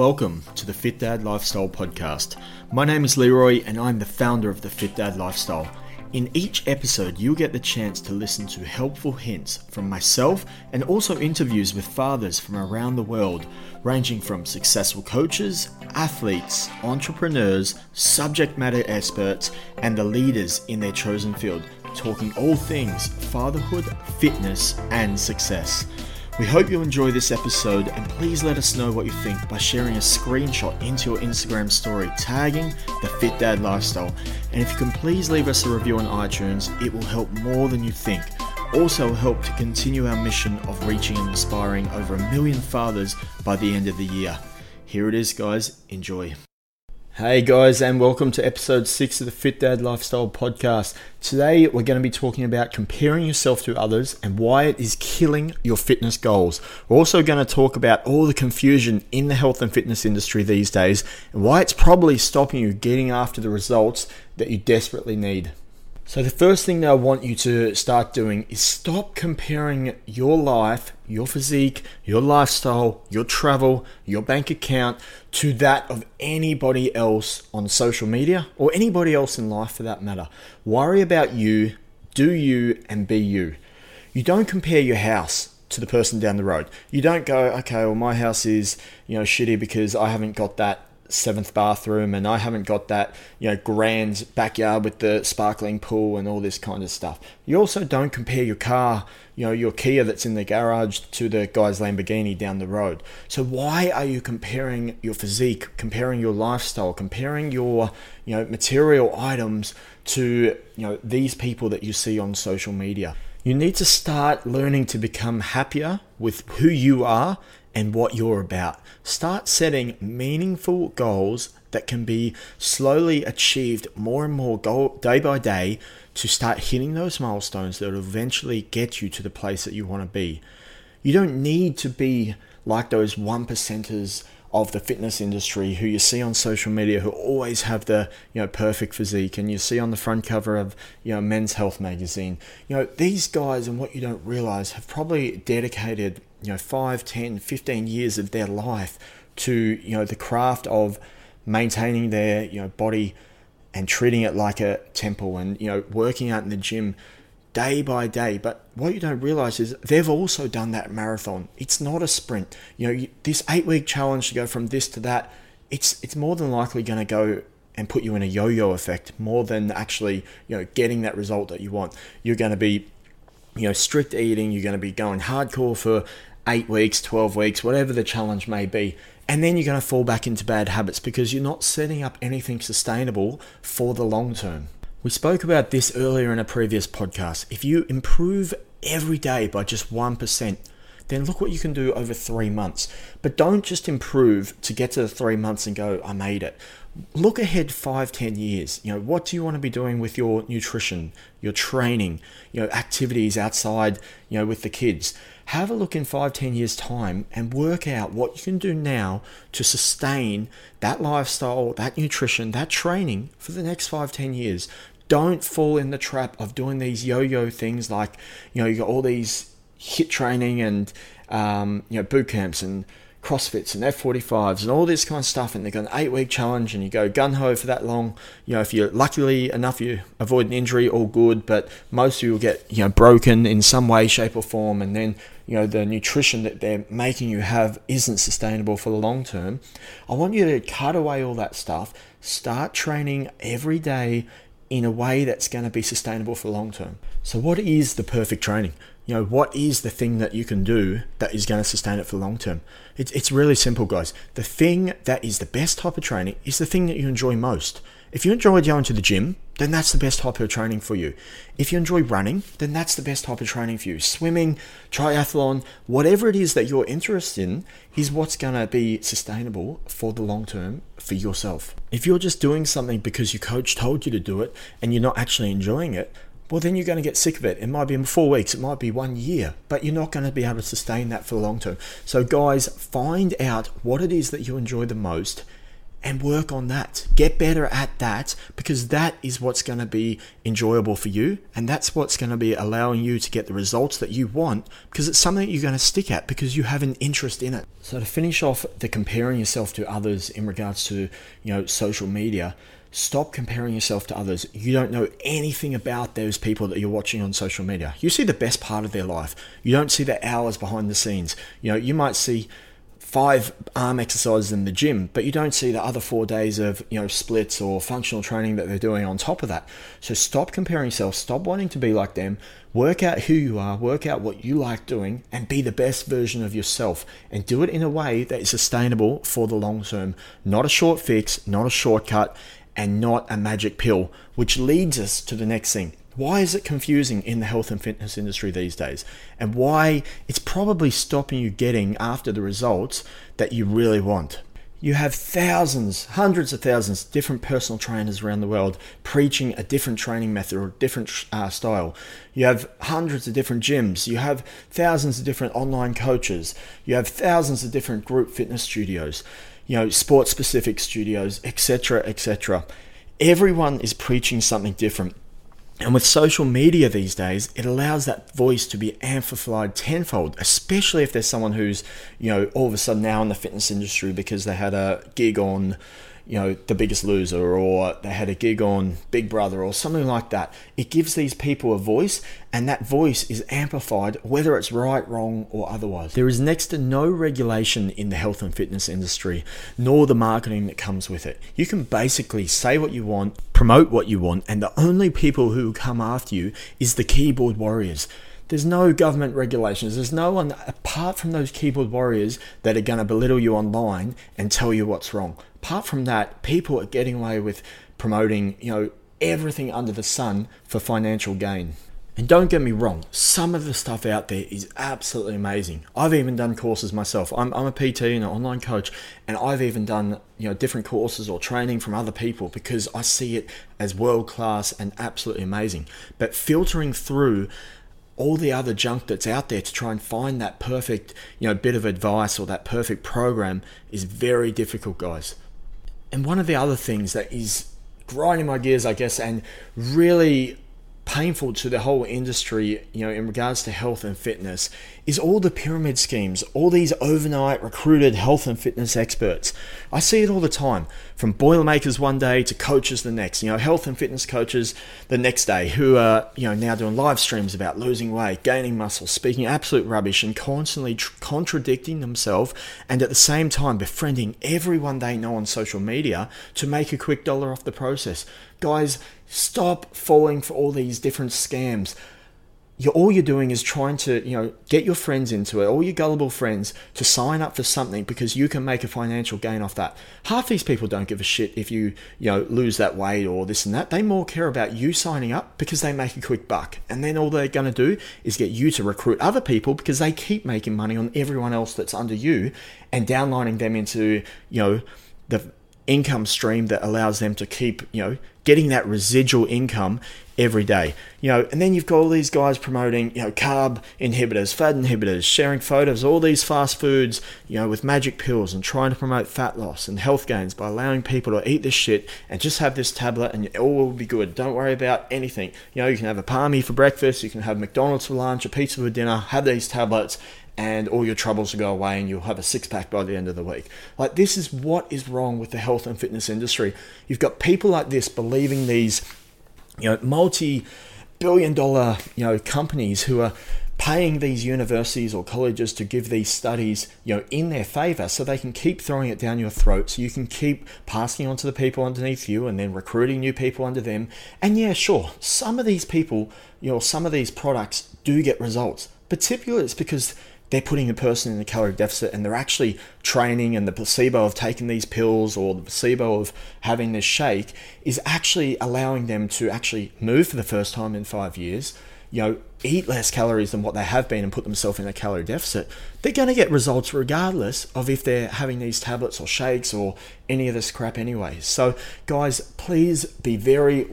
Welcome to the Fit Dad Lifestyle Podcast. My name is Leroy and I'm the founder of the Fit Dad Lifestyle. In each episode, you'll get the chance to listen to helpful hints from myself and also interviews with fathers from around the world, ranging from successful coaches, athletes, entrepreneurs, subject matter experts, and the leaders in their chosen field, talking all things fatherhood, fitness, and success. We hope you enjoy this episode and please let us know what you think by sharing a screenshot into your Instagram story tagging the Fit Dad Lifestyle. And if you can please leave us a review on iTunes, it will help more than you think. Also help to continue our mission of reaching and inspiring over a million fathers by the end of the year. Here it is, guys. Enjoy. Hey guys, and welcome to episode 6 of the Fit Dad Lifestyle Podcast. Today we're going to be talking about comparing yourself to others and why it is killing your fitness goals. We're also going to talk about all the confusion in the health and fitness industry these days and why it's probably stopping you getting after the results that you desperately need. So, the first thing that I want you to start doing is stop comparing your life, your physique, your lifestyle, your travel, your bank account to that of anybody else on social media or anybody else in life for that matter. Worry about you, do you, and be you. You don't compare your house to the person down the road. You don't go, okay, well, my house is, you know, shitty because I haven't got that seventh bathroom and I haven't got that, you know, grand backyard with the sparkling pool and all this kind of stuff. You also don't compare your car, you know, your Kia that's in the garage to the guy's Lamborghini down the road. So why are you comparing your physique, comparing your lifestyle, comparing your, you know, material items to, you know, these people that you see on social media? You need to start learning to become happier with who you are and what you're about. Start setting meaningful goals that can be slowly achieved more and more goal, day by day to start hitting those milestones that will eventually get you to the place that you want to be. You don't need to be like those one percenters of the fitness industry who you see on social media who always have the you know perfect physique and you see on the front cover of you know men's health magazine. You know these guys and what you don't realize have probably dedicated you know 5 10 15 years of their life to you know the craft of maintaining their you know body and treating it like a temple and you know working out in the gym day by day. But what you don't realize is they've also done that marathon. It's not a sprint. You know, this eight week challenge to go from this to that, it's it's more than likely going to go and put you in a yo-yo effect more than actually you know getting that result that you want. You're going to be you know strict eating. You're going to be going hardcore for eight weeks, 12 weeks, whatever the challenge may be. And then you're going to fall back into bad habits because you're not setting up anything sustainable for the long term. We spoke about this earlier in a previous podcast. If you improve every day by just 1%, then look what you can do over three months. But don't just improve to get to the three months and go, I made it. Look ahead five, ten years. You know, what do you want to be doing with your nutrition, your training, you know, activities outside, you know, with the kids? Have a look in five, ten years' time and work out what you can do now to sustain that lifestyle, that nutrition, that training for the next five, ten years. Don't fall in the trap of doing these yo-yo things like you know you got all these HIIT training and um, you know boot camps and crossfits and f45s and all this kind of stuff and they've got an eight week challenge and you go gun-ho for that long. You know if you're luckily enough you avoid an injury all good but most of you will get you know broken in some way shape or form and then you know the nutrition that they're making you have isn't sustainable for the long term i want you to cut away all that stuff start training every day in a way that's going to be sustainable for the long term. So, what is the perfect training? You know, what is the thing that you can do that is going to sustain it for the long term? It's, it's really simple, guys. The thing that is the best type of training is the thing that you enjoy most. If you enjoy going to the gym, then that's the best type of training for you. If you enjoy running, then that's the best type of training for you. Swimming, triathlon, whatever it is that you're interested in, is what's going to be sustainable for the long term for yourself. If you're just doing something because your coach told you to do it and you're not actually enjoying it, well, then you're going to get sick of it. It might be in four weeks, it might be one year, but you're not going to be able to sustain that for the long term. So, guys, find out what it is that you enjoy the most and work on that. Get better at that because that is what's going to be enjoyable for you and that's what's going to be allowing you to get the results that you want because it's something that you're going to stick at because you have an interest in it. So to finish off the comparing yourself to others in regards to, you know, social media, Stop comparing yourself to others. You don't know anything about those people that you're watching on social media. You see the best part of their life. You don't see the hours behind the scenes. You know, you might see five arm exercises in the gym, but you don't see the other four days of you know splits or functional training that they're doing on top of that. So stop comparing yourself, stop wanting to be like them, work out who you are, work out what you like doing, and be the best version of yourself. And do it in a way that is sustainable for the long term. Not a short fix, not a shortcut, and not a magic pill, which leads us to the next thing. Why is it confusing in the health and fitness industry these days? And why it's probably stopping you getting after the results that you really want. You have thousands, hundreds of thousands different personal trainers around the world preaching a different training method or different uh, style. You have hundreds of different gyms. You have thousands of different online coaches. You have thousands of different group fitness studios, you know, sports specific studios, etc., etc. Everyone is preaching something different. And with social media these days, it allows that voice to be amplified tenfold, especially if there's someone who's, you know, all of a sudden now in the fitness industry because they had a gig on you know, The Biggest Loser or they had a gig on Big Brother or something like that. It gives these people a voice and that voice is amplified whether it's right, wrong, or otherwise. There is next to no regulation in the health and fitness industry, nor the marketing that comes with it. You can basically say what you want, promote what you want, and the only people who come after you is the keyboard warriors. There's no government regulations. There's no one apart from those keyboard warriors that are going to belittle you online and tell you what's wrong. Apart from that, people are getting away with promoting, you know, everything under the sun for financial gain. And don't get me wrong, some of the stuff out there is absolutely amazing. I've even done courses myself. I'm, I'm a PT and an online coach, and I've even done you know different courses or training from other people because I see it as world class and absolutely amazing. But filtering through all the other junk that's out there to try and find that perfect, you know, bit of advice or that perfect program is very difficult, guys. And one of the other things that is grinding my gears, I guess, and really painful to the whole industry, you know, in regards to health and fitness, is all the pyramid schemes, all these overnight recruited health and fitness experts. I see it all the time, from boilermakers one day to coaches the next. You know, health and fitness coaches the next day who are, you know, now doing live streams about losing weight, gaining muscle, speaking absolute rubbish and constantly tr- contradicting themselves and at the same time befriending everyone they know on social media to make a quick dollar off the process. Guys, stop falling for all these different scams. You're, all you're doing is trying to, you know, get your friends into it, all your gullible friends, to sign up for something because you can make a financial gain off that. Half these people don't give a shit if you, you know, lose that weight or this and that. They more care about you signing up because they make a quick buck. And then all they're going to do is get you to recruit other people because they keep making money on everyone else that's under you and downlining them into, you know, the income stream that allows them to keep, you know, getting that residual income every day. You know, and then you've got all these guys promoting, you know, carb inhibitors, fat inhibitors, sharing photos, all these fast foods, you know, with magic pills and trying to promote fat loss and health gains by allowing people to eat this shit and just have this tablet and all will be good. Don't worry about anything. You know, you can have a palmy for breakfast, you can have McDonald's for lunch, a pizza for dinner, have these tablets and all your troubles will go away and you'll have a six pack by the end of the week. Like, this is what is wrong with the health and fitness industry. You've got people like this believing these, you know, multi billion dollar, you know, companies who are paying these universities or colleges to give these studies, you know, in their favor so they can keep throwing it down your throat so you can keep passing on to the people underneath you and then recruiting new people under them. And yeah, sure, some of these people, you know, some of these products do get results. Typically it's because they're putting a person in a calorie deficit and they're actually training and the placebo of taking these pills or the placebo of having this shake is actually allowing them to actually move for the first time in five years you know eat less calories than what they have been and put themselves in a calorie deficit they're going to get results regardless of if they're having these tablets or shakes or any of this crap anyway so guys please be very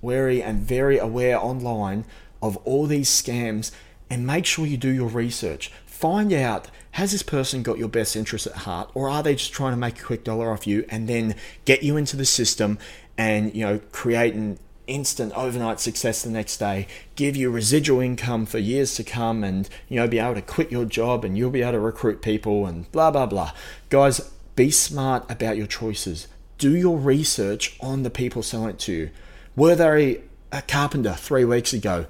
wary and very aware online of all these scams and make sure you do your research. Find out has this person got your best interest at heart or are they just trying to make a quick dollar off you and then get you into the system and you know create an instant overnight success the next day give you residual income for years to come and you know be able to quit your job and you'll be able to recruit people and blah blah blah. Guys be smart about your choices. Do your research on the people selling it to you. Were they a carpenter three weeks ago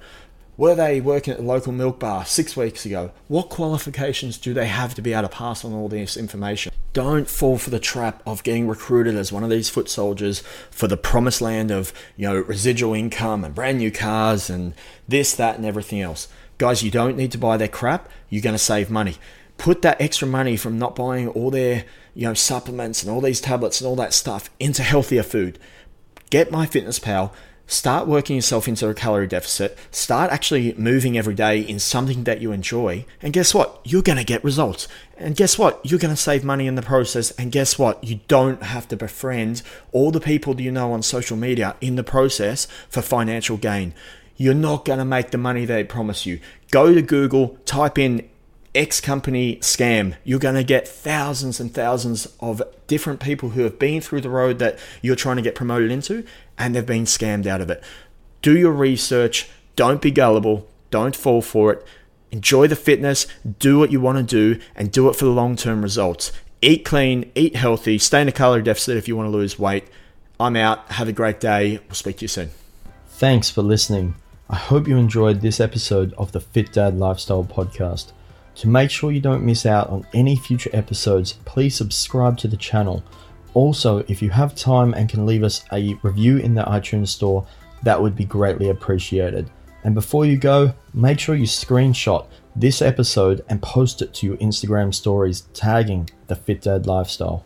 were they working at the local milk bar six weeks ago? What qualifications do they have to be able to pass on all this information? Don't fall for the trap of getting recruited as one of these foot soldiers for the promised land of, you know, residual income and brand new cars and this, that, and everything else. Guys, you don't need to buy their crap. You're going to save money. Put that extra money from not buying all their, you know, supplements and all these tablets and all that stuff into healthier food. Get MyFitnessPal Start working yourself into a calorie deficit. Start actually moving every day in something that you enjoy. And guess what? You're going to get results. And guess what? You're going to save money in the process. And guess what? You don't have to befriend all the people you know on social media in the process for financial gain. You're not going to make the money they promise you. Go to Google, type in X company scam, you're going to get thousands and thousands of different people who have been through the road that you're trying to get promoted into and they've been scammed out of it. Do your research, don't be gullible, don't fall for it. Enjoy the fitness, do what you want to do, and do it for the long term results. Eat clean, eat healthy, stay in a calorie deficit if you want to lose weight. I'm out. Have a great day. We'll speak to you soon. Thanks for listening. I hope you enjoyed this episode of the Fit Dad Lifestyle Podcast. To make sure you don't miss out on any future episodes, please subscribe to the channel. Also, if you have time and can leave us a review in the iTunes store, that would be greatly appreciated. And before you go, make sure you screenshot this episode and post it to your Instagram stories tagging the Fit Dad Lifestyle.